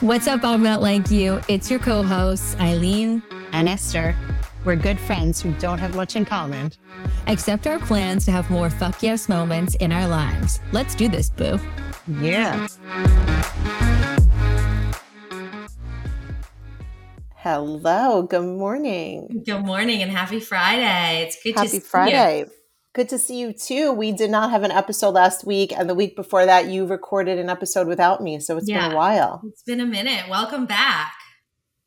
What's up, I'm not like you. It's your co hosts, Eileen and Esther. We're good friends who don't have much in common. except our plans to have more fuck yes moments in our lives. Let's do this, boo. Yeah. Hello. Good morning. Good morning and happy Friday. It's good happy to see Friday. you. Good to see you too. We did not have an episode last week, and the week before that, you recorded an episode without me. So it's Yeah. been a while. It's been a minute. Welcome back.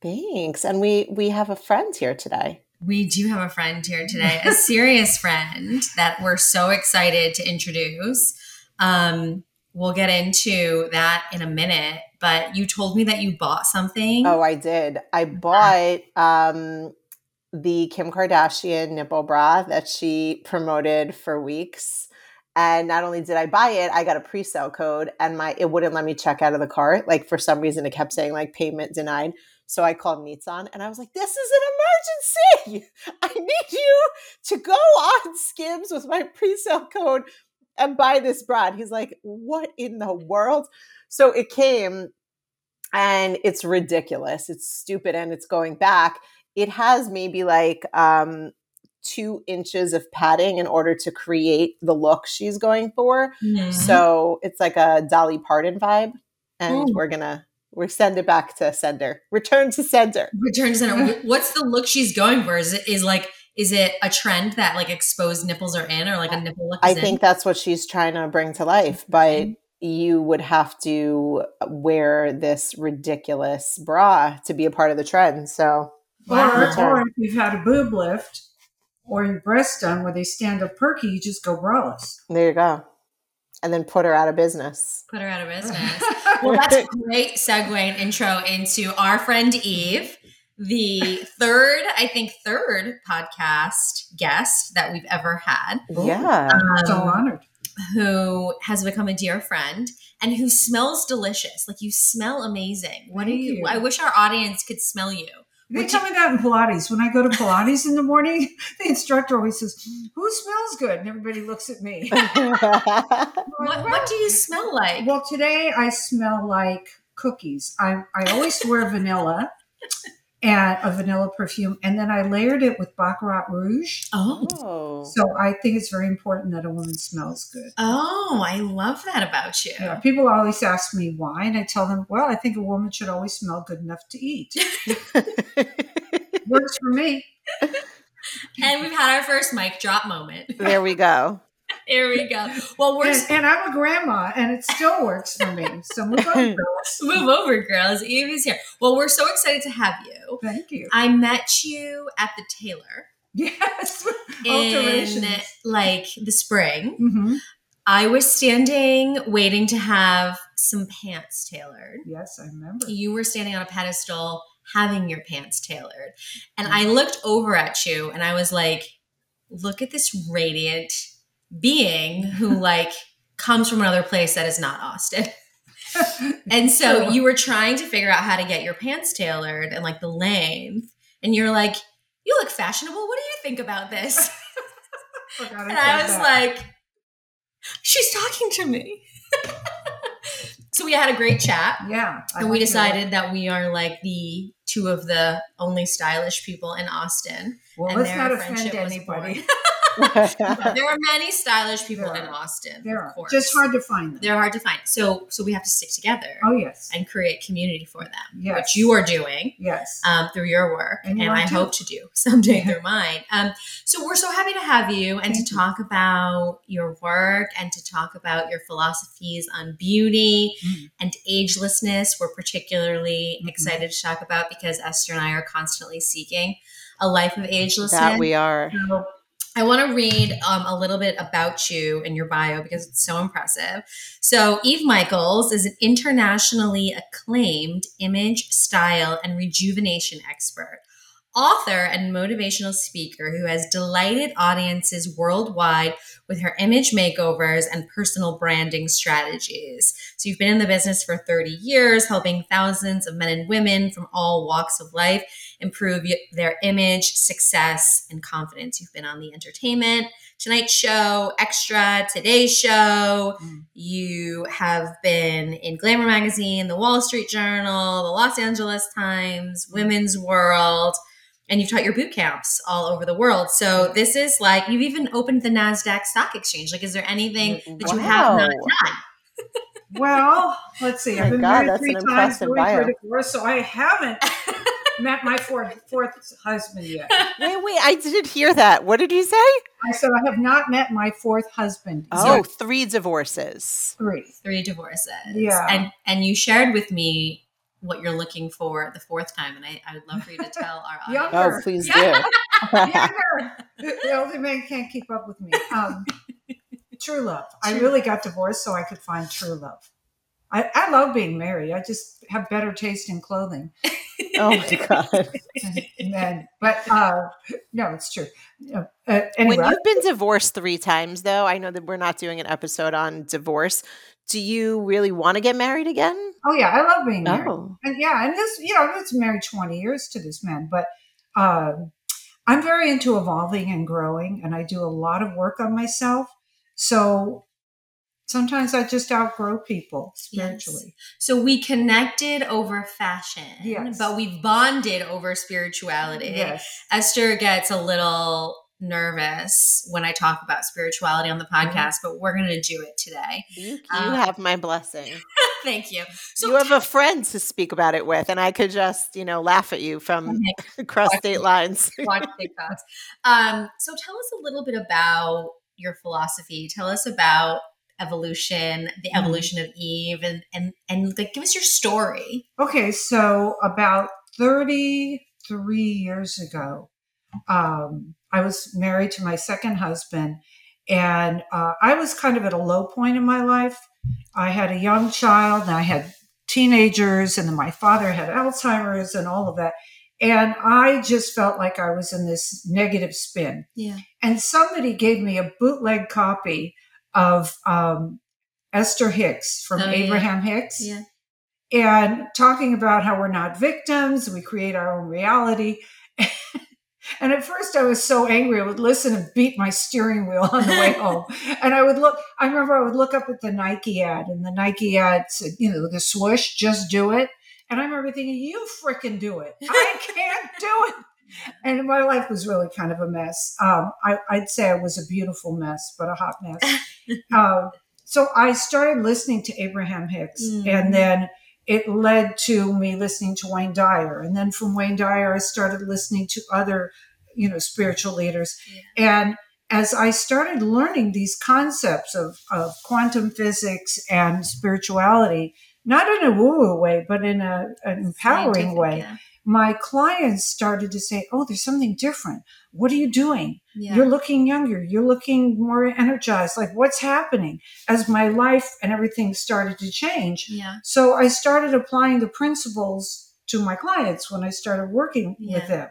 Thanks. And we we have a friend here today. We do have a friend here today, a serious friend that we're so excited to introduce. Um, we'll get into that in a minute, but you told me that you bought something. Oh, I did. I bought um, the Kim Kardashian nipple bra that she promoted for weeks. And not only did I buy it, I got a pre-sale code and my it wouldn't let me check out of the cart. Like for some reason it kept saying like payment denied. So I called Nitsan and I was like, this is an emergency. I need you to go on Skims with my pre-sale code and buy this bra. And he's like, what in the world? So it came and it's ridiculous. It's stupid and it's going back. It has maybe like um, two inches of padding in order to create the look she's going for. Mhm. So it's like a Dolly Parton vibe. And Ooh. we're gonna we send it back to sender. Return to sender. return to center. Wh- What's the look she's going for? Is it is like is it a trend that like exposed nipples are in, or like a nipple look? I is in? think that's what she's trying to bring to life, but you would have to wear this ridiculous bra to be a part of the trend. So Wow. Wow. Or, or if you've had a boob lift or your breast done where they stand up perky, you just go braless. there you go. And then put her out of business. put her out of business. well, that's a great segue and intro into our friend Eve, the third, I think, third podcast guest that we've ever had, Yeah. so um, honored. who has become a dear friend and who smells delicious. Like you smell amazing. What do Thank you? you. I wish our audience could smell you. They Would tell me that in Pilates. When I go to Pilates in the morning, the instructor always says, Who smells good? And everybody looks at me. What, what do you smell like? Well, today I smell like cookies. I, I always wear vanilla and a vanilla perfume, and then I layered it with Baccarat Rouge. Oh, oh. So I think it's very important that a woman smells good. oh, I love that about you. Yeah, people always ask me why, and I tell them, well, I think a woman should always smell good enough to eat. Works for me. And we've had our first mic drop moment. there we go. Here we go. Well, we're And, and I'm a grandma, and it still works for me. So move on, girls. move over, girls. Eve is here. Well, we're so excited to have you. Thank you. I met you at the tailor Yes, in like the spring. hmm I was standing waiting to have some pants tailored. Yes, I remember. You were standing on a pedestal having your pants tailored. And I looked over at you and I was like, look at this radiant being who like comes from another place that is not Austin. And so you were trying to figure out how to get your pants tailored and like the length. And you're like, you look fashionable. What do you think about this? Oh Forgot and I was that. like, she's talking to me. so we had a great chat. yeah. I And we decided that we are like the two of the only stylish people in Austin. Well, and let's not offend anybody. there are many stylish people in. Austin. There of are course. just hard to find them. They're hard to find. So so we have to stick together Oh yes, and create community for them, Yes. which you are doing yes. um, through your work, And and, I too. hope to do someday Yeah. through mine. Um, so we're so happy to have you and Thank to you. talk about your work and to talk about your philosophies on beauty Mm. and agelessness. We're particularly Mhm. excited to talk about because Esther and I are constantly seeking a life of agelessness. that we are. So I want to read um, a little bit about you in your bio because it's so impressive. So, Eve Michaels is an internationally acclaimed image, style, and rejuvenation expert, author and motivational speaker who has delighted audiences worldwide with her image makeovers and personal branding strategies. So, you've been in the business for 30 years, helping thousands of men and women from all walks of life improve their image, success, and confidence. You've been on the entertainment, Tonight Show, Extra, Today Show. Mm. You have been in Glamour Magazine, The Wall Street Journal, The Los Angeles Times. Women's World, and you've taught your boot camps all over the world. So this is like you've even opened the Nasdaq Stock Exchange. Like, is there anything that wow. you have not done? well, let's see. I've been God, married three times, going divorce, so I haven't met my fourth fourth husband yet. Wait, wait, I didn't hear that. What did you say? I said I have not met my fourth husband. Oh, yet. three divorces. Three. Three divorces. Yeah. And and you shared with me what you're looking for the fourth time, and I, I would love for you to tell our audience. Oh, please do. Younger. The older man can't keep up with me. Um, true love. I really got divorced so I could find true love. I, I love being married. I just have better taste in clothing. oh my god! and, but uh, no, it's true. Uh, anyway. When you've been divorced three times, though, I know that we're not doing an episode on divorce. Do you really want to get married again? Oh yeah, I love being married. Oh. And yeah, and this, you know, I was married twenty years to this man, but uh, I'm very into evolving and growing, and I do a lot of work on myself. So sometimes I just outgrow people spiritually. Yes. So we connected over fashion, yes. but we've bonded over spirituality. Yes. Esther gets a little nervous when I talk about spirituality on the mm-hmm. podcast, mm-hmm. but we're going to do it today. You, you um, have my blessing. thank you. So you have a friend to speak about it with, and I could just, you know, laugh at you from across state lines. watch TikToks. Um, so tell us a little bit about your philosophy. Tell us about evolution, the mm-hmm. evolution of Eve, and and and like give us your story. Okay, so about thirty three years ago, um, I was married to my second husband, and uh, I was kind of at a low point in my life. I had a young child, and I had teenagers, and then my father had Alzheimer's, and all of that. And I just felt like I was in this negative spin. Yeah. And somebody gave me a bootleg copy of um, Esther Hicks from oh, Abraham yeah. Hicks. Yeah. And talking about how we're not victims, we create our own reality. and at first I was so angry, I would listen and beat my steering wheel on the way home. and I would look, I remember I would look up at the Nike ad, and the Nike ad said, you know, the swoosh, just do it. And I remember thinking, you freaking do it. I can't do it and my life was really kind of a mess. Um, I, would say I was a beautiful mess, but a hot mess. um, so I started listening to Abraham Hicks, mm. and then it led to me listening to Wayne Dyer, and then from Wayne Dyer, I started listening to other, you know, spiritual leaders, yeah. and as I started learning these concepts of, of quantum physics and spirituality, not in a woo-woo way, but in a, an empowering Scientific, way. Yeah my clients started to say, Oh, there's something different. What are you doing? Yeah. You're looking younger. You're looking more energized. Like, what's happening? As my life and everything started to change. Yeah. So I started applying the principles to my clients when I started working yeah. with them.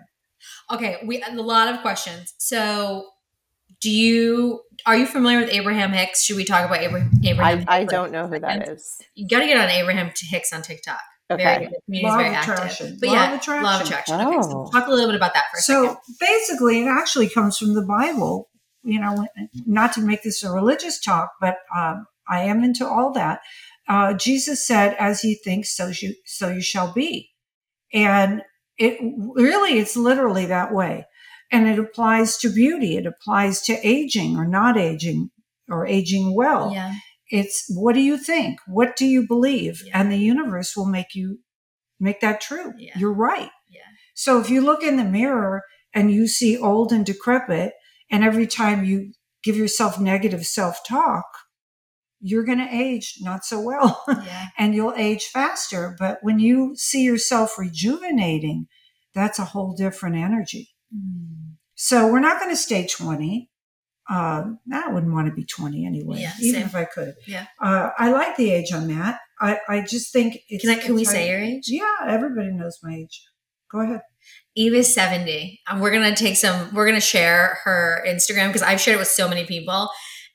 Okay. We a lot of questions. So do you are you familiar with Abraham Hicks? Should we talk about Abraham? Abraham I, I don't know who that is. You got to get on Abraham Hicks on TikTok. Okay. Very, community's law very active. But law yeah, of attraction. law of attraction. Oh. Okay, so talk a little bit about that for a so second. basically, it actually comes from the Bible. You know, not to make this a religious talk, but um, I am into all that. Uh, Jesus said, "As you think, so you so you shall be," and it really, it's literally that way, and it applies to beauty. It applies to aging or not aging or aging well. Yeah. It's what do you think? What do you believe? Yeah. And the universe will make you make that true. Yeah. You're right. Yeah. So if you look in the mirror and you see old and decrepit, and every time you give yourself negative self talk, you're going to age not so well yeah. and you'll age faster. But when you see yourself rejuvenating, that's a whole different energy. Mm. So we're not going to stay 20. Uh, I wouldn't want to be 20 anyway, yeah, even same. if I could. Yeah. Uh, I like the age on that. I, I just think it's. Can, I, can we say your age? Yeah, everybody knows my age. Go ahead. Eve is 70. And we're going to take some, we're going to share her Instagram because I've shared it with so many people.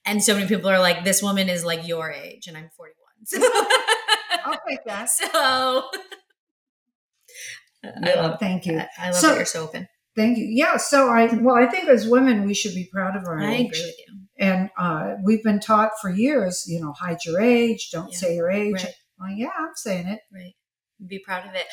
And so many people are like, this woman is like your age, and I'm 41. So, I'll take that. so I love, thank you. I, I love So- that you're so open. Thank you. Yeah. So I, well, I think as women, we should be proud of our I age. agree with you. And uh, we've been taught for years, you know, hide your age, don't Yeah. say your age. Right. Well, yeah, I'm saying it. Right. Be proud of it.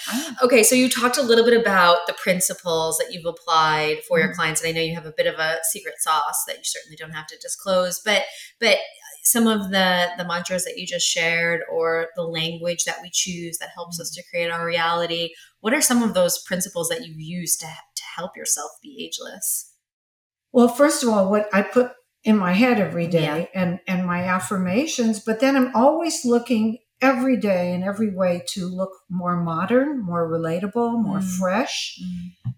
Okay, so you talked a little bit about the principles that you've applied for your Mhm. clients, and I know you have a bit of a secret sauce that you certainly don't have to disclose. But but some of the the mantras that you just shared, or the language that we choose that helps us to create our reality. What are some of those principles that you've used to to help yourself be ageless? Well, first of all, what I put in my head every day Yeah. and, and my affirmations, but then I'm always looking every day in every way to look more modern, more relatable, more Mm. fresh,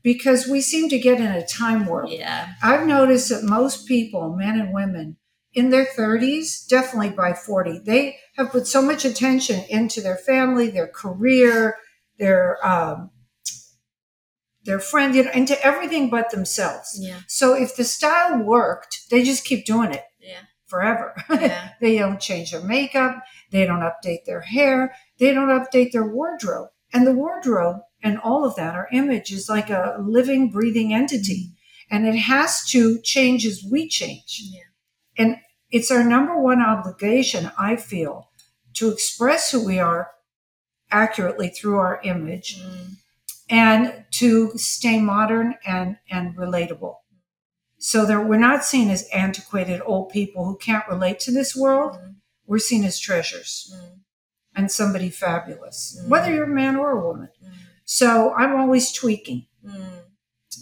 because we seem to get in a time warp. Yeah, I've noticed that most people, men and women, in their 30s, definitely by 40, they have put so much attention into their family, their career, their um, their friend, you know, into everything but themselves. yeah, So if the style worked, they just keep doing it yeah, forever. yeah. they don't change their makeup, they don't update their hair, they don't update their wardrobe. And the wardrobe and all of that, our image is like a living, breathing entity. And it has to change as we change. Yeah. And it's our number one obligation, I feel, to express who we are accurately through our image Mm. And to stay modern and, and relatable. So that we're not seen as antiquated old people who can't relate to this world. Mm. We're seen as treasures Mm. and somebody fabulous, Mm. whether you're a man or a woman. So I'm always tweaking.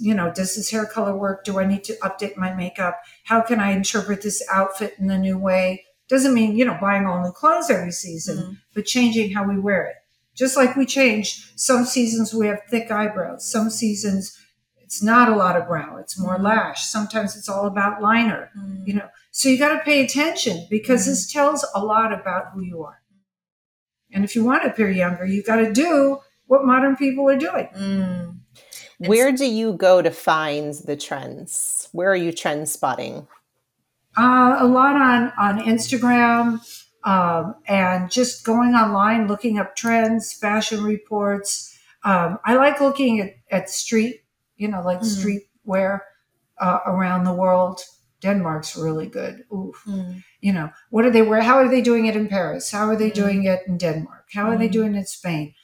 You know, does this hair color work? Do I need to update my makeup? How can I interpret this outfit in a new way? Doesn't mean, you know, buying all new clothes every season, but changing how we wear it. Just like we change, some seasons we have thick eyebrows, some seasons it's not a lot of brow, it's more Mhm. lash. Sometimes it's all about liner, Mm. you know. So you got to pay attention because Mhm. this tells a lot about who you are. And if you want to appear younger, you got to do what modern people are doing. Mm. Where do you go to find the trends? Where are you trend spotting? Uh, a lot on on Instagram um, and just going online, looking up trends, fashion reports. Um, I like looking at, at street, you know, like Mhm. street wear uh, around the world. Denmark's really good. Ooh, Mm. you know, what are they wear? How are they doing it in Paris? How are they Mhm. doing it in Denmark? How are they Mhm. doing it in Spain?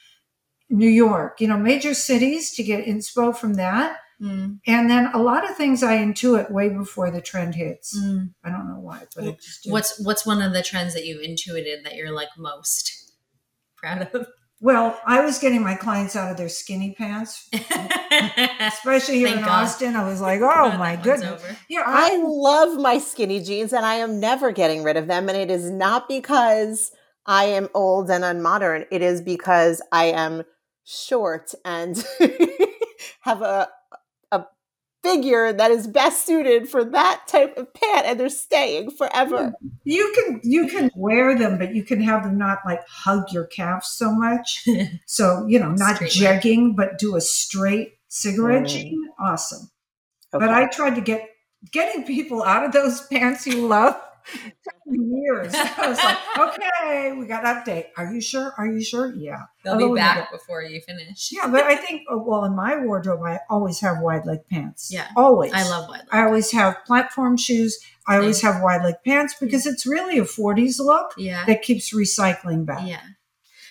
New York, you know, major cities to get inspo from that. Mm. And then a lot of things I intuit way before the trend hits. Mm. I don't know why, but I just. What's what's one of the trends that you've intuited that you're like most proud of? well, I was getting my clients out of their skinny pants, especially here Thank in God. Austin. I was like, oh that my goodness. Yeah, I I, love my skinny jeans and I am never getting rid of them. And it is not because I am old and unmodern. It is because I am short and have a a figure that is best suited for that type of pant and they're staying forever. you can you can wear them, but you can have them not like hug your calves so much. So you know, not Straight leg. jegging, but do a straight cigarette Mm. jean. Awesome. Okay. But I tried to get getting people out of those pants you love. Took me years. I was like, okay, we got an update. Are you sure? Are you sure? Yeah. They'll Although be back never- before you finish. Yeah, but I think, uh, well, in my wardrobe, I always have wide leg pants. Yeah. Always. I love wide I always have platform shoes. I always have wide leg pants because it's really a 40s look Yeah. that keeps recycling back. Yeah.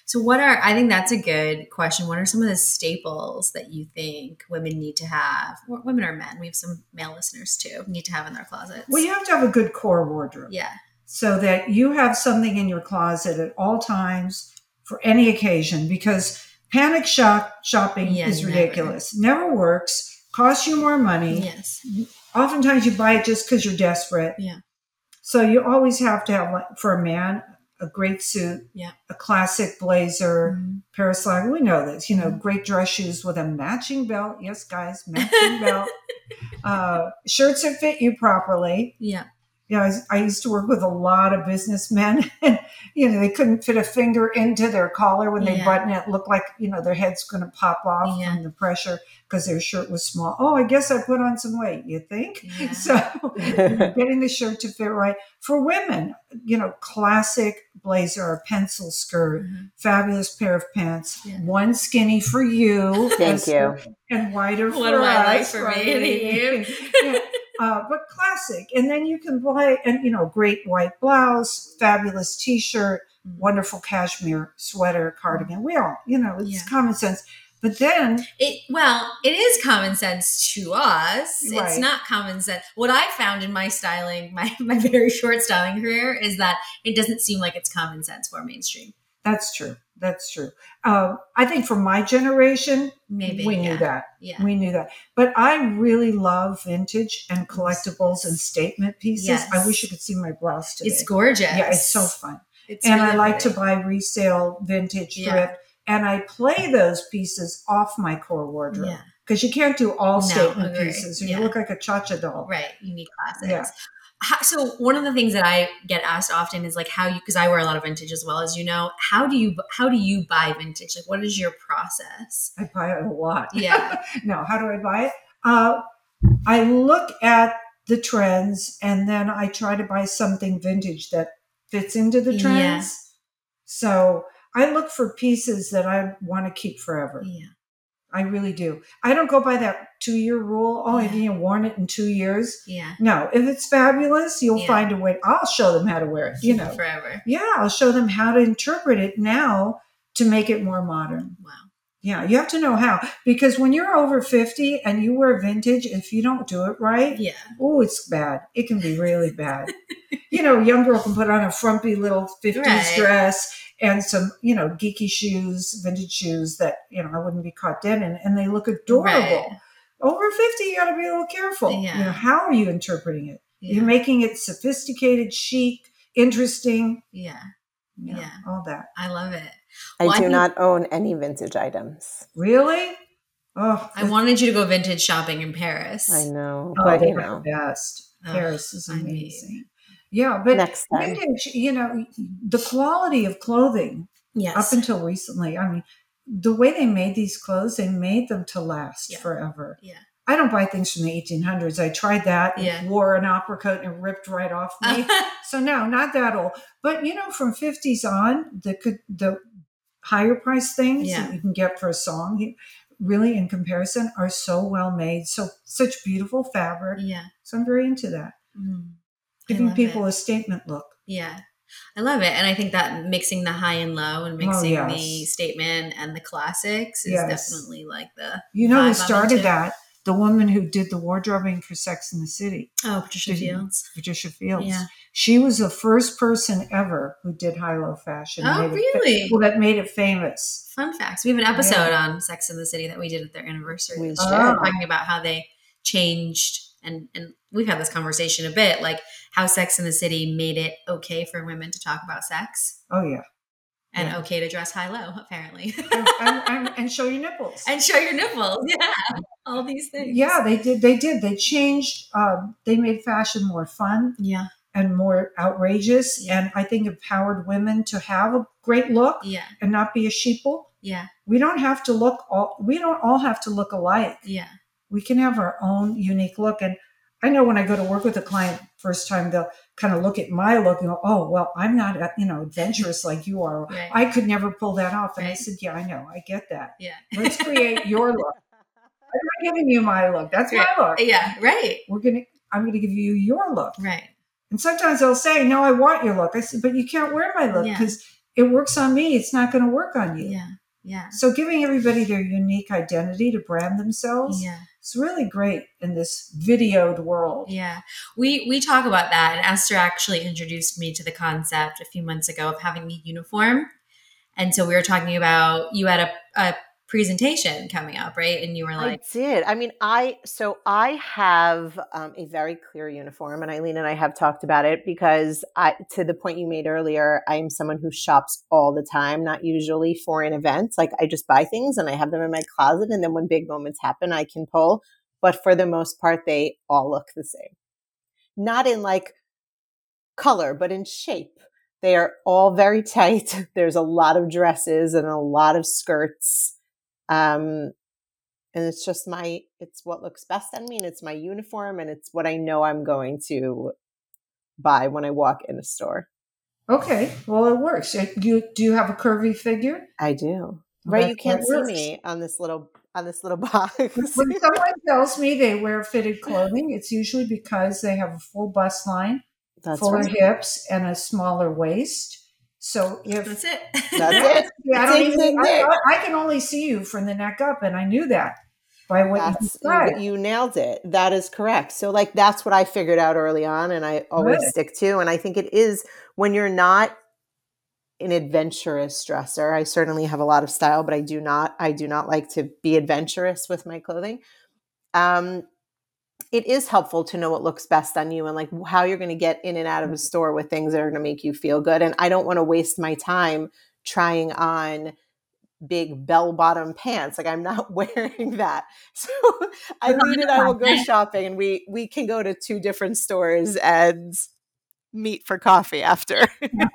So, what are, I think that's a good question. What are some of the staples that you think women need to have? Women or men? We have some male listeners too, need to have in their closets. Well, you have to have a good core wardrobe yeah. so that you have something in your closet at all times for any occasion because panic shop shopping Yeah, is never. ridiculous. Never works, costs you more money. Yes. Oftentimes you buy it just because you're desperate. Yeah. So you always have to have, for a man, a great suit, Yeah. a classic blazer, Mhm. pair of slacks. We know this, you know, Mhm. great dress shoes with a matching belt. Yes, guys, matching belt. Uh, shirts that fit you properly. Yeah. You know, I, I, used to work with a lot of businessmen, and you know, they couldn't fit a finger into their collar when they Yeah. button it. Looked like you know their head's going to pop off Yeah. from the pressure because their shirt was small. Oh, I guess I put on some weight. You think? Yeah. So getting the shirt to fit right for women, you know, classic blazer or pencil skirt, Mhm. fabulous pair of pants, Yeah. one skinny for you, Thank as- you. and wider for One wide us, for me and you. Uh, but classic, and then you can buy and you know great white blouse, fabulous T-shirt, Mhm. wonderful cashmere sweater, cardigan. We all, you know, it's Yeah. common sense. But then, It well, it is common sense to us. It's not common sense. What I found in my styling, my my very short styling career, is that it doesn't seem like it's common sense for mainstream. That's true. That's true. Um, I think for my generation, Maybe we knew that. Yeah. We knew that. But I really love vintage and collectibles and statement pieces. Yes. I wish you could see my blouse today. It's gorgeous. Yeah, it's so fun. It's and I really like to buy resale vintage Yeah. thrift. And I play those pieces off my core wardrobe Yeah. because you can't do all No, statement pieces or Yeah. you look like a cha-cha doll. Right. Unique classics. Yeah. How, so one of the things that I get asked often is like how you because I wear a lot of vintage as well as you know how do you how do you buy vintage like what is your process I buy it a lot. yeah no, how do I buy it? Uh, I look at the trends and then I try to buy something vintage that fits into the Yeah. trends. So I look for pieces that I want to keep forever. yeah I really do. I don't go by that two year rule. Oh, have Yeah. you worn it in two years? yeah No, if it's fabulous, you'll Yeah. find a way. I'll show them how to wear it. You know, forever yeah, I'll show them how to interpret it now to make it more modern. wow Yeah, you have to know how because when you're over 50 and you wear vintage, if you don't do it right, yeah oh, it's bad. It can be really bad. you know, a young girl can put on a frumpy little 50s Right. dress and some, you know, geeky shoes, vintage shoes that, you know, I wouldn't be caught dead in, and they look adorable. Right. Over 50, you got to be a little careful. Yeah. You know, how are you interpreting it? yeah You're making it sophisticated, chic, interesting, yeah you know, Yeah. all that. I love it I Well, I do think- not own any vintage items. Really? Oh, I wanted you to go vintage shopping in Paris I know, Oh, but you know, the best. Ugh, Paris is I mean- amazing. yeah, but next time. vintage, you know, the quality of clothing yes up until recently, I mean, the way they made these clothes, they made them to last Yeah. forever. Yeah. I don't buy things from the 1800s. I tried that, Yeah. wore an opera coat and it ripped right off me. so no, not that old. But you know, from 50s on, the could the higher price things Yeah. that you can get for a song, really in comparison, are so well made. So such beautiful fabric. yeah So I'm very into that. Mm. Giving people it. a statement look. Yeah. I love it. And I think that mixing the high and low and Oh, mixing yes. the statement and the classics is Yes. definitely like the You know who started that? The woman who did the wardrobing for Sex in the City, Oh, Patricia Did Fields. Patricia Fields. Yeah. She was the first person ever who did high-low fashion. Oh, made it fa- really? well, that made it famous. Fun facts. We have an episode on Sex in the City that we did at their anniversary. We this should. year, ah. talking about how they changed and and we've had this conversation a bit, like how Sex in the City made it okay for women to talk about sex Oh yeah, and Yeah. okay to dress high low, apparently. and, and, and, and show your nipples. and show your nipples. Yeah. All these things. Yeah, they did. They did. They changed. Um, they made fashion more fun Yeah. and more outrageous, Yeah. and I think empowered women to have a great look Yeah. and not be a sheeple. Yeah. We don't have to look all. We don't all have to look alike. Yeah. We can have our own unique look. And I know when I go to work with a client first time, they'll kind of look at my look and go, "Oh, well, I'm not, uh, you know, adventurous like you are. Right. I could never pull that off." And I said, "Yeah, I know. I get that. Yeah. Let's create your look. I'm not giving you my look. That's my look. Yeah. Right. We're gonna. I'm gonna give you your look." Right. And sometimes they'll say, "No, I want your look." I said, "But you can't wear my look Yeah. because it works on me. It's not going to work on you." Yeah. Yeah. So giving everybody their unique identity to brand themselves Yeah. is really great in this videoed world. Yeah. We we talk about that and Esther actually introduced me to the concept a few months ago of having a uniform. And so we were talking about you had a, a presentation coming up, right? And you were like, I did. I mean, I so I have um, a very clear uniform, and Eileen and I have talked about it because I, to the point you made earlier, I am someone who shops all the time, not usually for an event. Like I just buy things and I have them in my closet, and then when big moments happen, I can pull. But for the most part, they all look the same. Not in like color, but in shape. They are all very tight. There's a lot of dresses and a lot of skirts. Um, and it's just my, it's what looks best on me and it's my uniform and it's what I know I'm going to buy when I walk in a store. Okay, well, it works. You do you have a curvy figure? I do. Right, you can't see me on this little on this little box. When someone tells me they wear fitted clothing, it's usually because they have a full bust line, That's fuller right. hips, and a smaller waist. So if That's it. That's it. Yeah, I don't even. I, I can only see you from the neck up, and I knew that by what you That's described. you, you nailed it. That is correct. So like that's what I figured out early on and I always Good. stick to and I think it is when you're not an adventurous dresser. I certainly have a lot of style, but I do not I do not like to be adventurous with my clothing. Um it is helpful to know what looks best on you and like how you're going to get in and out of a mm-hmm. store with things that are going to make you feel good and I don't want to waste my time trying on big bell bottom pants. Like I'm not wearing that. So Eileen and I will go shopping and we we can go to two different stores and meet for coffee after.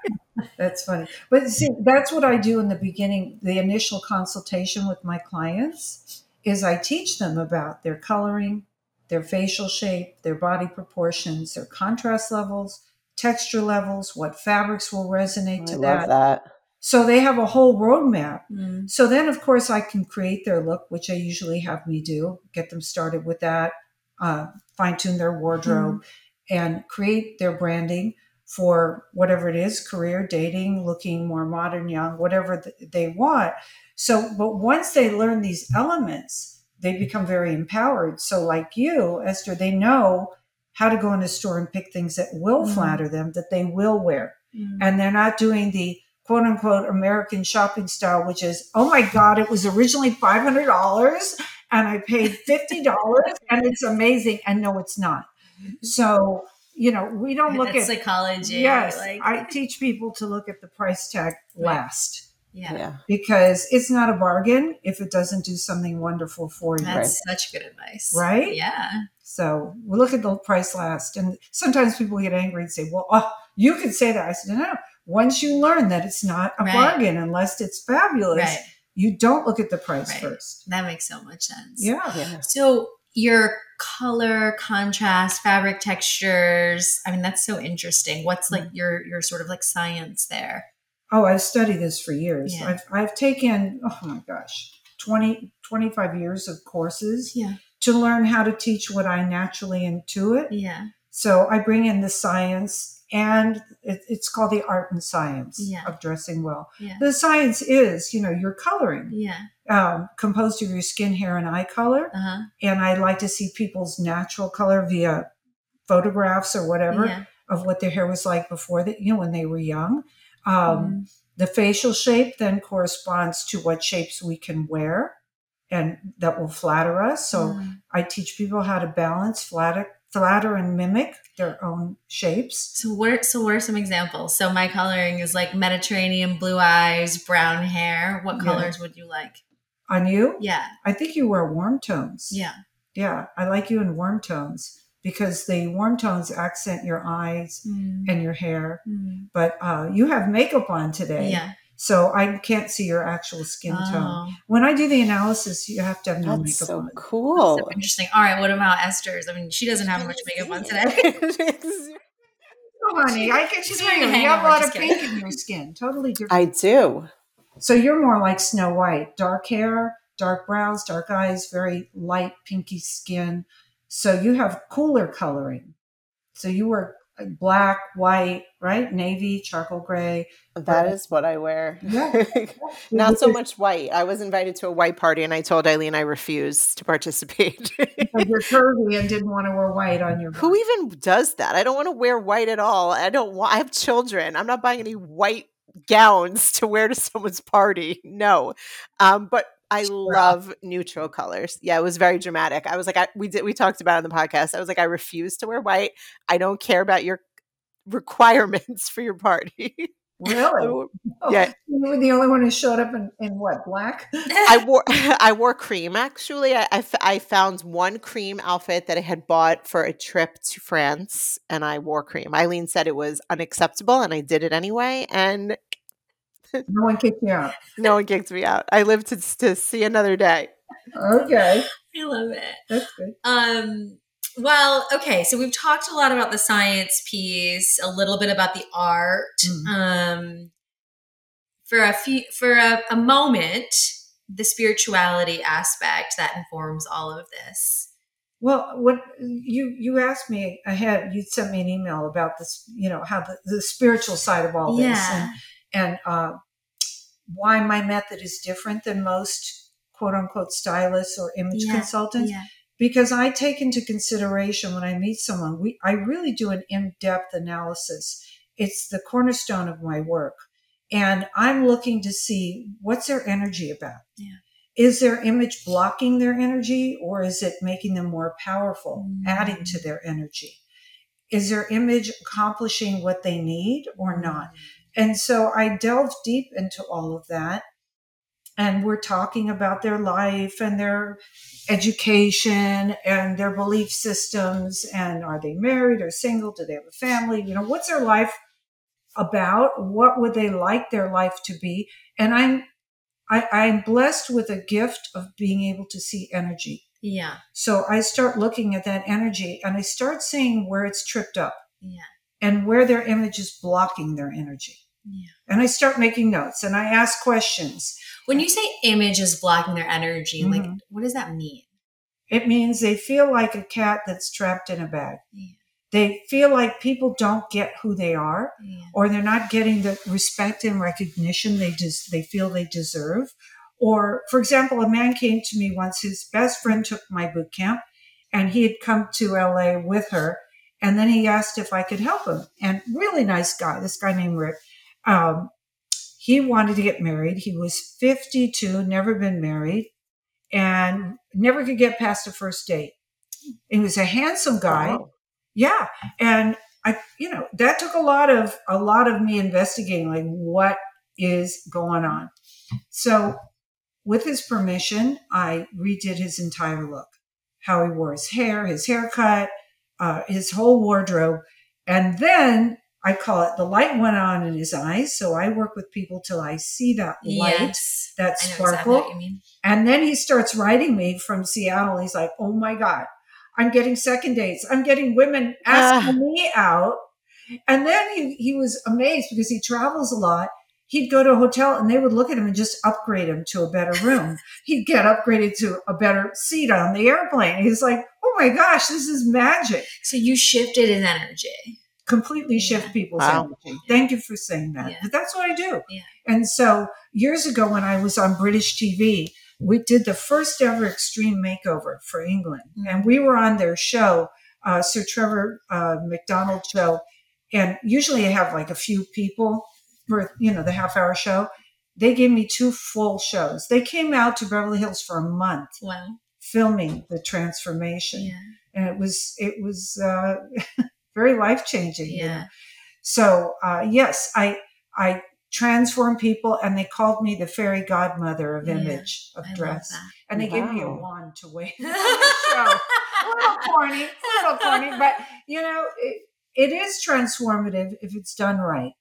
That's funny. But see, that's what I do in the beginning, the initial consultation with my clients is I teach them about their coloring, their facial shape, their body proportions, their contrast levels, texture levels, what fabrics will resonate I to love that. that. So they have a whole roadmap. Mm. So then, of course, I can create their look, which I usually have me do, get them started with that, uh, fine tune their wardrobe, and create their branding for whatever it is career, dating, looking more modern, young, whatever th- they want. So, but once they learn these elements, they become very empowered. So, like you, Esther, they know how to go in a store and pick things that will Mhm. flatter them, that they will wear Mm. and they're not doing the quote unquote American shopping style, which is, oh my God, it was originally $500 and I paid $50 and it's amazing. And no, it's not. So, you know, we don't look That's at, psychology. yes, like, I teach people to look at the price tag last yeah. Yeah. because it's not a bargain if it doesn't do something wonderful for you. That's such good advice. Right? Yeah. So we look at the price last. And sometimes people get angry and say, well, oh, you could say that. I said, no, no. Once you learn that it's not a Right. bargain unless it's fabulous, Right. you don't look at the price Right. first. That makes so much sense. Yeah. Yeah. So your color, contrast, fabric textures, I mean, that's so interesting. What's like mm-hmm. your your sort of like science there? Oh, I've studied this for years. Yeah. I've, I've taken, oh my gosh, 20, 25 years of courses Yeah. to learn how to teach what I naturally intuit. Yeah. So I bring in the science and it, it's called the art and science Yeah. of dressing well. Yeah. The science is, you know, your coloring. Yeah. um, composed of your skin, hair, and eye color. Uh-huh. And I like to see people's natural color via photographs or whatever Yeah. of what their hair was like before that, you know, when they were young. Um, Mm. The facial shape then corresponds to what shapes we can wear and that will flatter us. So Mm. I teach people how to balance, flatter, flatter and mimic their own shapes. So what so what are some examples? So my coloring is like Mediterranean blue eyes, brown hair. What Yeah. colors would you like? On you, Yeah. I think you wear warm tones. Yeah. Yeah, I like you in warm tones because the warm tones accent your eyes Mm. and your hair. Mm. But uh, you have makeup on today, Yeah. so I can't see your actual skin tone. Oh, When I do the analysis, you have to have no That's makeup so on. cool. so interesting. All right, what about Esther's? I mean, she doesn't have much makeup on today. Oh, honey, I can She's see wearing you. a You have a lot of kidding. pink in your skin. Totally different. I do. so you're more like Snow White, dark hair, dark brows, dark eyes, very light pinky skin. So you have cooler coloring. So you wear black, white, right? Navy, charcoal gray. That is what I wear. Yeah. Not so much white. I was invited to a white party and I told Eileen I refused to participate. You're curvy and didn't want to wear white on your Who even does that? I don't want to wear white at all. I don't want I have children. I'm not buying any white gowns to wear to someone's party. No. Um, but I love neutral colors. Yeah, it was very dramatic. I was like, I, we did, we talked about it on the podcast. I was like, I refuse to wear white. I don't care about your requirements for your party. Really? Oh, Yeah. You were the only one who showed up in, in what, black? I wore I wore cream actually. I, I f- I found one cream outfit that I had bought for a trip to France, and I wore cream. Eileen said it was unacceptable, and I did it anyway, and No one kicked me out. no one kicked me out. I lived to to see another day. Okay. I love it. That's good. Um, well, okay, so we've talked a lot about the science piece, a little bit about the art. Mhm. Um, for a few, for a, a moment, the spirituality aspect that informs all of this. Well, what you you asked me ahead, you sent me an email about this, you know, how the, the spiritual side of all this yeah, and, and uh, why my method is different than most quote unquote stylists or image Yeah, consultants. yeah, because I take into consideration when I meet someone, we I really do an in-depth analysis. It's the cornerstone of my work. And I'm looking to see what's their energy about. Yeah. Is their image blocking their energy or is it making them more powerful, Mm. adding to their energy? Is their image accomplishing what they need or not? And so I delve deep into all of that. And we're talking about their life and their education and their belief systems. And are they married or single? Do they have a family? You know, what's their life about? What would they like their life to be? And I'm, I, I'm blessed with a gift of being able to see energy. yeah, So I start looking at that energy and I start seeing where it's tripped up yeah, and where their image is blocking their energy. yeah. And I start making notes and I ask questions. When you say image is blocking their energy, like Mhm. what does that mean? It means they feel like a cat that's trapped in a bag. Yeah. They feel like people don't get who they are Yeah. or they're not getting the respect and recognition they just they feel they deserve. Or for example, a man came to me once his best friend took my boot camp and he had come to LA with her and then he asked if I could help him. And really nice guy, this guy named Rick. Um, he wanted to get married. He was 52, never been married, and never could get past a first date. He was a handsome guy. Wow. Yeah. And I, you know, that took a lot of, a lot of me investigating, like what is going on. So with his permission, I redid his entire look, how he wore his hair, his haircut, uh, his whole wardrobe. And then I call it the light went on in his eyes. So I work with people till I see that light, Yes. that sparkle. exactly what you mean. And then he starts writing me from Seattle. He's like, oh my God, I'm getting second dates. I'm getting women asking me out. And then he, he was amazed because he travels a lot. He'd go to a hotel and they would look at him and just upgrade him to a better room. He'd get upgraded to a better seat on the airplane. He's like, oh my gosh, this is magic. So you shifted his energy. Completely shift Yeah. people's Wow. energy. Thank you for saying that. Yeah. But that's what I do. Yeah. And so years ago when I was on British TV, we did the first ever extreme makeover for England. Mhm. And we were on their show, uh, Sir Trevor uh, McDonald show. And usually I have like a few people for, you know, the half hour show. They gave me two full shows. They came out to Beverly Hills for a month Wow. filming the transformation. Yeah. And it was, it was, uh, very life changing. Yeah. So uh, yes, I I transform people, and they called me the fairy godmother of Yeah, image of I dress, and they gave me a wand to wave on the show. A little corny, a little corny, but you know it, it is transformative if it's done right.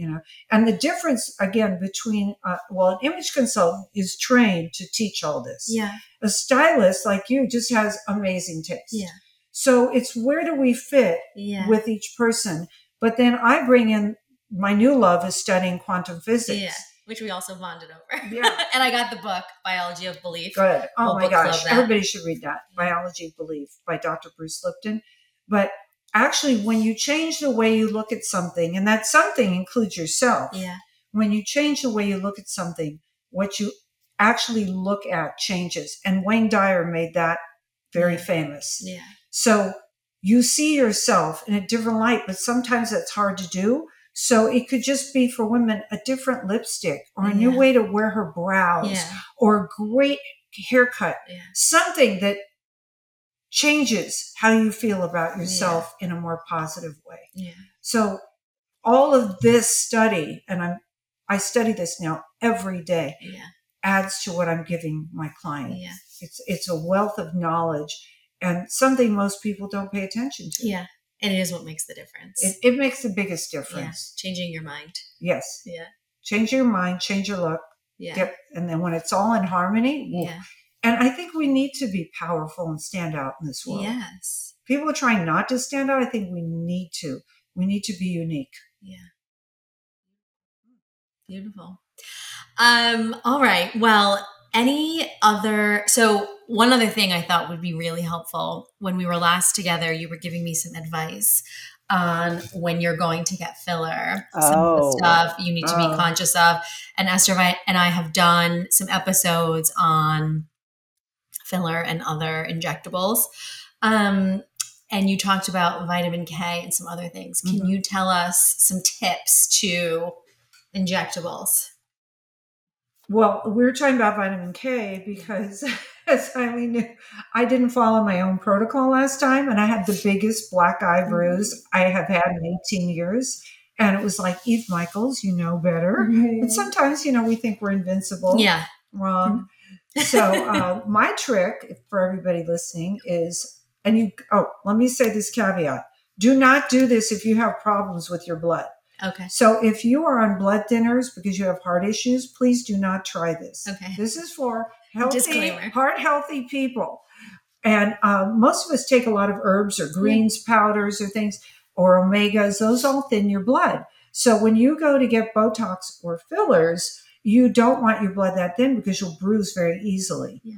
You know, and the difference again between uh, well, an image consultant is trained to teach all this. Yeah. A stylist like you just has amazing taste. Yeah. So it's where do we fit Yeah. with each person. But then I bring in my new love is studying quantum physics. yeah. Which we also bonded over. Yeah. and I got the book, Biology of Belief. Good. Oh Whole my gosh. Everybody should read that. Biology of Belief by Dr. Bruce Lipton. But actually, when you change the way you look at something, and that something includes yourself, Yeah. when you change the way you look at something, what you actually look at changes. And Wayne Dyer made that very Yeah. famous. Yeah. So you see yourself in a different light, but sometimes that's hard to do. So it could just be for women a different lipstick or a new Yeah. way to wear her brows Yeah. or a great haircut, Yeah. something that changes how you feel about yourself in a more positive way. Yeah. So all of this study, and I'm I study this now every day, Yeah. adds to what I'm giving my client. Yeah. It's it's a wealth of knowledge and something most people don't pay attention to. Yeah. And it is what makes the difference. It, it makes the biggest yeah. difference. Changing your mind. Yes. Yeah. Change your mind, change your look, Yeah. get, and then when it's all in harmony, woo. Yeah. And I think we need to be powerful and stand out in this world. Yes. People are trying not to stand out. I think we need to. We need to be unique. Yeah. Beautiful. Um, all right. Well, any other so one other thing I thought would be really helpful when we were last together, you were giving me some advice on when you're going to get filler, some of Oh. the stuff you need to be Oh. conscious of. And Esther and I have done some episodes on filler and other injectables. Um, and you talked about vitamin K and some other things. Can Mhm. you tell us some tips to injectables? Well, we were talking about vitamin K because, as Eileen knew, I didn't follow my own protocol last time, and I had the biggest black eye bruise I have had in 18 years. And it was like, Eve Michaels, you know better. And sometimes, you know, we think we're invincible. Yeah. Wrong. So, uh, my trick for everybody listening is, and you, oh, let me say this caveat do not do this if you have problems with your blood. Okay. So if you are on blood thinners because you have heart issues, please do not try this. Okay. This is for healthy, Disclaimer. heart healthy people. And um, most of us take a lot of herbs or greens powders or things or omegas. Those all thin your blood. So when you go to get Botox or fillers, you don't want your blood that thin because you'll bruise very easily. Yeah.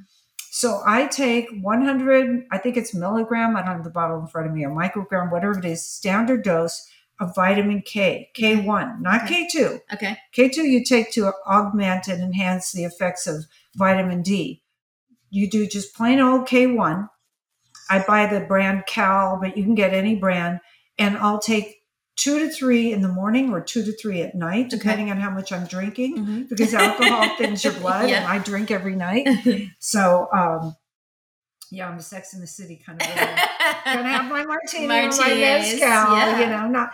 So I take 100, I think it's milligram. I don't have the bottle in front of me, or microgram, whatever it is, standard dose of vitamin K, K1, not Okay. K2. Okay. K2 you take to augment and enhance the effects of vitamin D. You do just plain old K1. I buy the brand KAL, but you can get any brand. And I'll take two to three in the morning or two to three at night, Okay. depending on how much I'm drinking, Mhm. because alcohol thins your blood Yeah. and I drink every night. So, um, yeah, I'm a Sex in the City kind of woman gonna have my martini or my Martinis, mezcal, yeah. you know, not.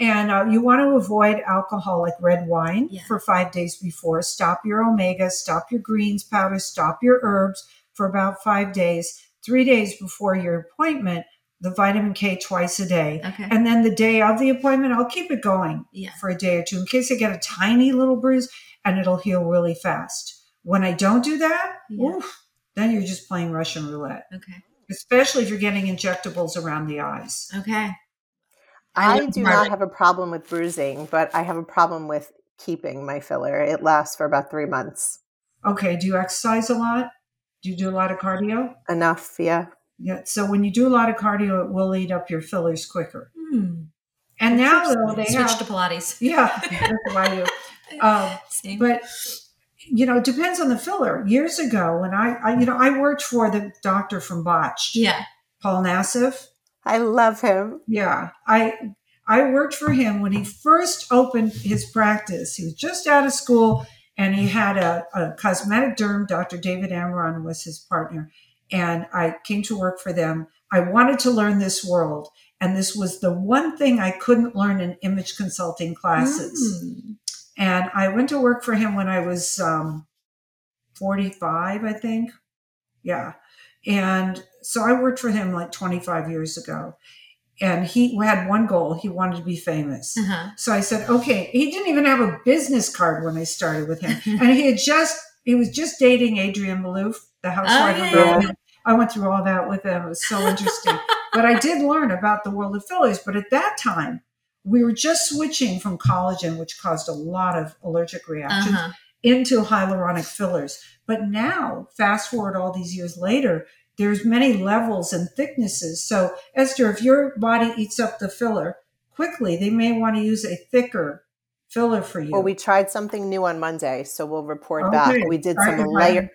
And uh, you want to avoid alcohol like red wine Yeah. for five days before. Stop your omega, stop your greens powder, stop your herbs for about five days. Three days before your appointment, the vitamin K twice a day. okay. And then the day of the appointment, I'll keep it going Yeah. for a day or two in case I get a tiny little bruise and it'll heal really fast. When I don't do that, Yeah. oof, then you're just playing Russian roulette Okay. especially if you're getting injectables around the eyes. Okay. I love do Marley. not have a problem with bruising, but I have a problem with keeping my filler. It lasts for about three months. Okay, do you exercise a lot? Do you do a lot of cardio? Enough, yeah. Yeah. So when you do a lot of cardio, it will eat up your fillers quicker. Hmm. And now though they Switch have to Pilates. yeah, that's what I do. Um, Same. but you know, it depends on the filler. Years ago, when I, I you know, I worked for the doctor from Botched, yeah. Paul Nassif. I love him. Yeah, I I worked for him when he first opened his practice. He was just out of school, and he had a, a cosmetic derm. Dr. David Amron was his partner, and I came to work for them. I wanted to learn this world, and this was the one thing I couldn't learn in image consulting classes. Mm. And I went to work for him when I was um, 45, I think. Yeah. And so I worked for him like 25 years ago. And he had one goal he wanted to be famous. Uh-huh. So I said, okay. He didn't even have a business card when I started with him. and he had just, he was just dating Adrienne Maloof, the housewife yeah, of. Berlin. I went through all that with them. It was so interesting. but I did learn about the world of fillers. But at that time, we were just switching from collagen, which caused a lot of allergic reactions, Uh-huh. into hyaluronic fillers. But now, fast forward all these years later, there's many levels and thicknesses. So, Esther, if your body eats up the filler quickly, they may want to use a thicker filler for you. Well, we tried something new on Monday, so we'll report Okay. back. We did All some right, layer.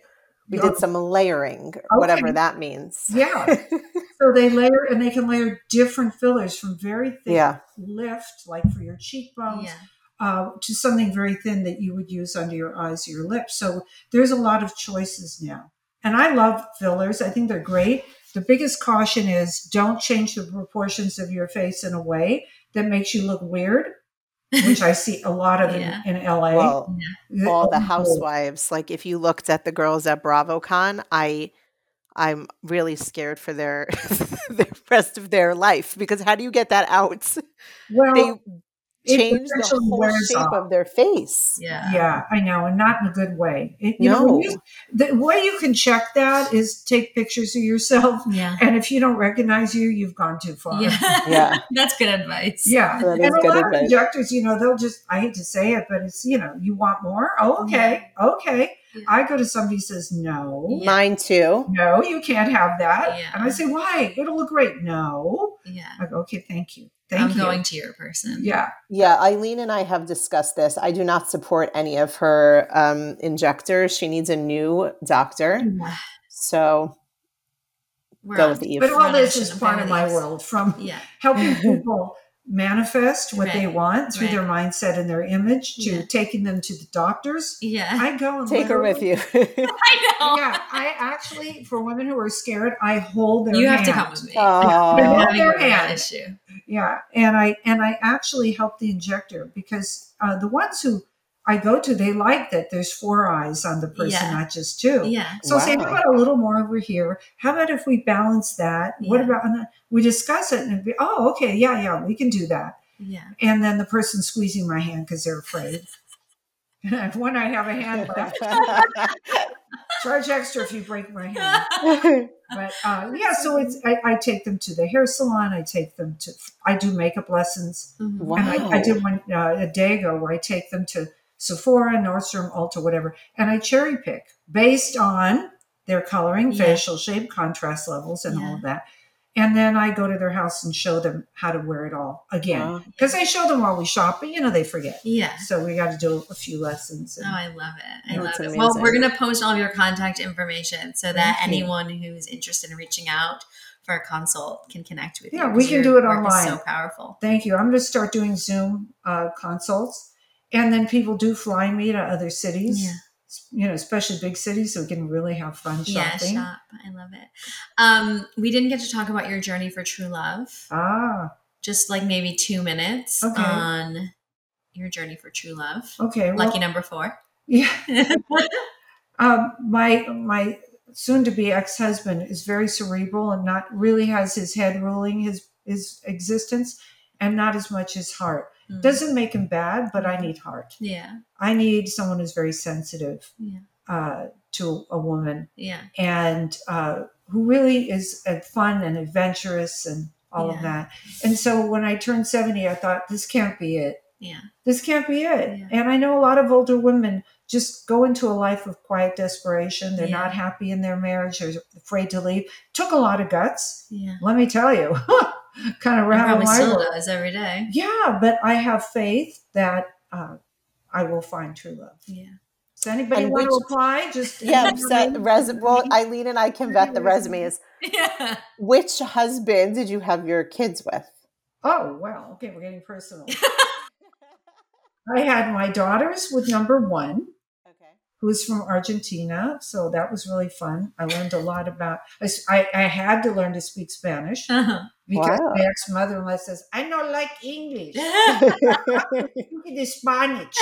Fine. We did some layering, whatever that means. Yeah. so they layer and they can layer different fillers from very thick Yeah. lift, like for your cheekbones, Yeah. uh, to something very thin that you would use under your eyes or your lips. So there's a lot of choices now. And I love fillers. I think they're great. The biggest caution is don't change the proportions of your face in a way that makes you look weird. Which I see a lot of Yeah. in, in LA. Well, all the housewives, like if you looked at the girls at BravoCon, I I'm really scared for their the rest of their life because how do you get that out? Well, They it change the whole shape off. of their face. Yeah. Yeah, I know, and not in a good way. It- you know, No. you- the way you can check that is take pictures of yourself, Yeah. and if you don't recognize you, you've gone too far. Yeah. Yeah. That's good advice. Yeah, That and a good lot of advice. injectors, you know, they'll just—I hate to say it, but it's you know, you want more? Oh, okay, okay. Yeah. I go to somebody who says no, Yeah. Mine too. no, you can't have that, Yeah. and I say why? It'll look great. No, Yeah. I go okay, thank you, thank I'm you. going to your person. yeah, Yeah, Eileen and I have discussed this. I do not support any of her um, injectors. She needs a new doctor. Yeah. So We're go on- with Eve. but all this is part of my world from Yeah. helping people manifest what they want through Right. their mindset and their image to Yeah. taking them to the doctors. Yeah. I go and Take her with you. I know. Yeah, I actually, for women who are scared, I hold their you have hand. to come with me. Aw. I'm Hold having their hand. issue. Yeah, and I and I actually help the injector because uh, the ones who I go to, they like that there's four eyes on the person, Yeah. not just two. Yeah. So I say, how about a little more over here? How about if we balance that? What about and then we discuss it and be, oh, okay, yeah, yeah, we can do that. Yeah. And then the person squeezing my hand because they're afraid. And when I have a hand left, charge extra if you break my hand. But uh, yeah, so it's I, I take them to the hair salon. I take them to I do makeup lessons. Wow. And I, I did one uh, a day ago where I take them to Sephora, Nordstrom, Ulta, whatever, and I cherry pick based on their coloring, Yeah. facial shape, contrast levels, and all of that. And then I go to their house and show them how to wear it all again. Wow. Because I show them while we shop, but you know, they forget. Yeah. So we got to do a few lessons. Oh, I love it. I Oh, love that's it. Well, we're going to post all of your contact information so that Thank you. anyone who's interested in reaching out for a consult can connect with you. Yeah, we can do it work is online. so powerful. Thank you. I'm going to start doing Zoom uh, consults. And then people do fly me to other cities, Yeah. You know, especially big cities, so we can really have fun shopping. Yeah, shop. I love it. Um, we didn't get to talk about your journey for true love. Ah, Just like maybe two minutes Okay. on your journey for true love. okay. Well, Lucky number four. yeah. Um, my my soon to be ex husband is very cerebral and not really has his head ruling his his existence, and not as much his heart. Mm. Doesn't make him bad, but I need heart. yeah. I need someone who's very sensitive Yeah. uh, to a woman Yeah. and uh, who really is uh, fun and adventurous and all of that. And so when I turned 70, I thought, this can't be it. Yeah. This can't be it. Yeah. And I know a lot of older women just go into a life of quiet desperation. They're Yeah. not happy in their marriage. They're afraid to leave. Took a lot of guts. Yeah. Let me tell you, kind of It rattled probably my still world. does every day. Yeah, but I have faith that uh, I will find true love. Yeah. Does anybody And want to apply? Just yeah, so res- well, Eileen and I can vet the resumes. Yeah. Which husband did you have your kids with? Oh, well, okay, we're getting personal. I had my daughters with number one, Okay. who's from Argentina. So that was really fun. I learned a lot about, I, I had to learn to speak Spanish Uh-huh. Because Wow. my ex mother in law says, I don't like English. Speak the Spanish.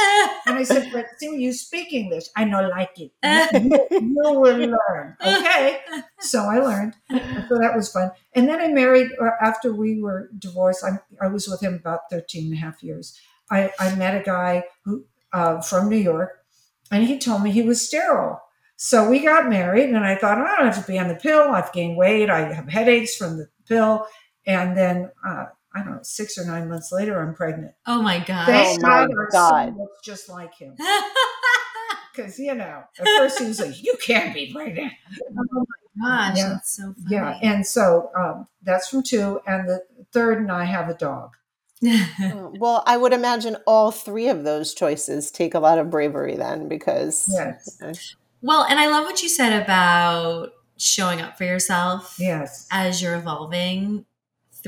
And I said, but see, you speak English. I don't like it. You, you will learn. Okay. So I learned. And so that was fun. And then I married, or after we were divorced, I, I was with him about 13 and a half years. I, I met a guy who uh, from New York, and he told me he was sterile. So we got married, and I thought, I don't have to be on the pill. I've gained weight. I have headaches from the pill. And then, uh, I don't know, six or nine months later, I'm pregnant. oh my god. Thank my God our God. son looks just like him. Because, you know, at first he was like, you can't be pregnant. Oh my gosh, Yeah. that's so funny. Yeah. And so um, that's from two. And the third, and I have a dog. Oh, well, I would imagine all three of those choices take a lot of bravery then because Yes. well, and I love what you said about showing up for yourself Yes. as you're evolving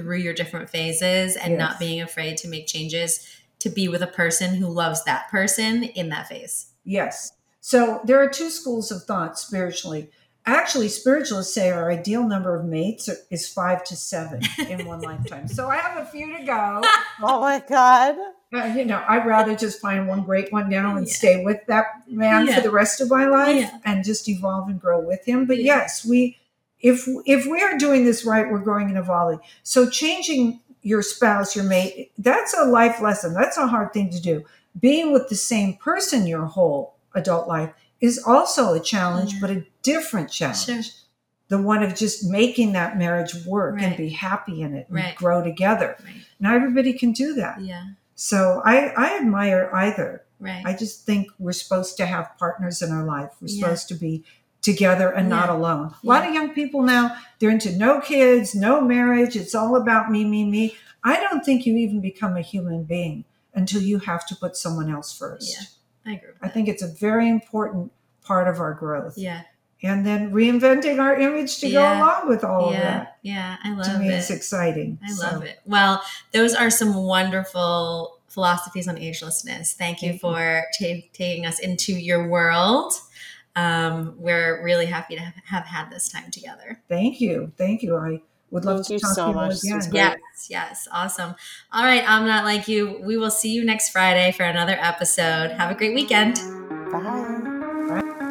through your different phases and Yes. not being afraid to make changes to be with a person who loves that person in that phase. Yes. So there are two schools of thought spiritually actually spiritualists say our ideal number of mates is five to seven in one lifetime. So I have a few to go. Oh my god. Uh, you know, I'd rather just find one great one now and Yeah. stay with that man Yeah. for the rest of my life Yeah. and just evolve and grow with him. But Yeah. yes, we if if we are doing this right, we're growing and evolving. So changing your spouse, your mate, that's a life lesson. That's a hard thing to do. Being with the same person your whole adult life is also a challenge, Yeah. but a different challenge. Sure. The one of just making that marriage work and be happy in it and Right. grow together. Right. Not everybody can do that. Yeah. So I, I admire either. Right. I just think we're supposed to have partners in our life. We're Yeah. supposed to be together and not alone. A lot of young people now, they're into no kids, no marriage. It's all about me, me, me. I don't think you even become a human being until you have to put someone else first. Yeah. I agree. With I think it's a very important part of our growth. Yeah. And then reinventing our image to Yeah. go along with all of that. Yeah. I love To me, it. it's exciting. I So, love it. Well, those are some wonderful philosophies on agelessness. Thank you Thank you. for taking us into your world. Um, we're really happy to have, have had this time together. Thank you. Thank you. I would love Thank to you talk so to you much. This again. Yes, yes, awesome. All right, I'm not like you. We will see you next Friday for another episode. Have a great weekend. Bye.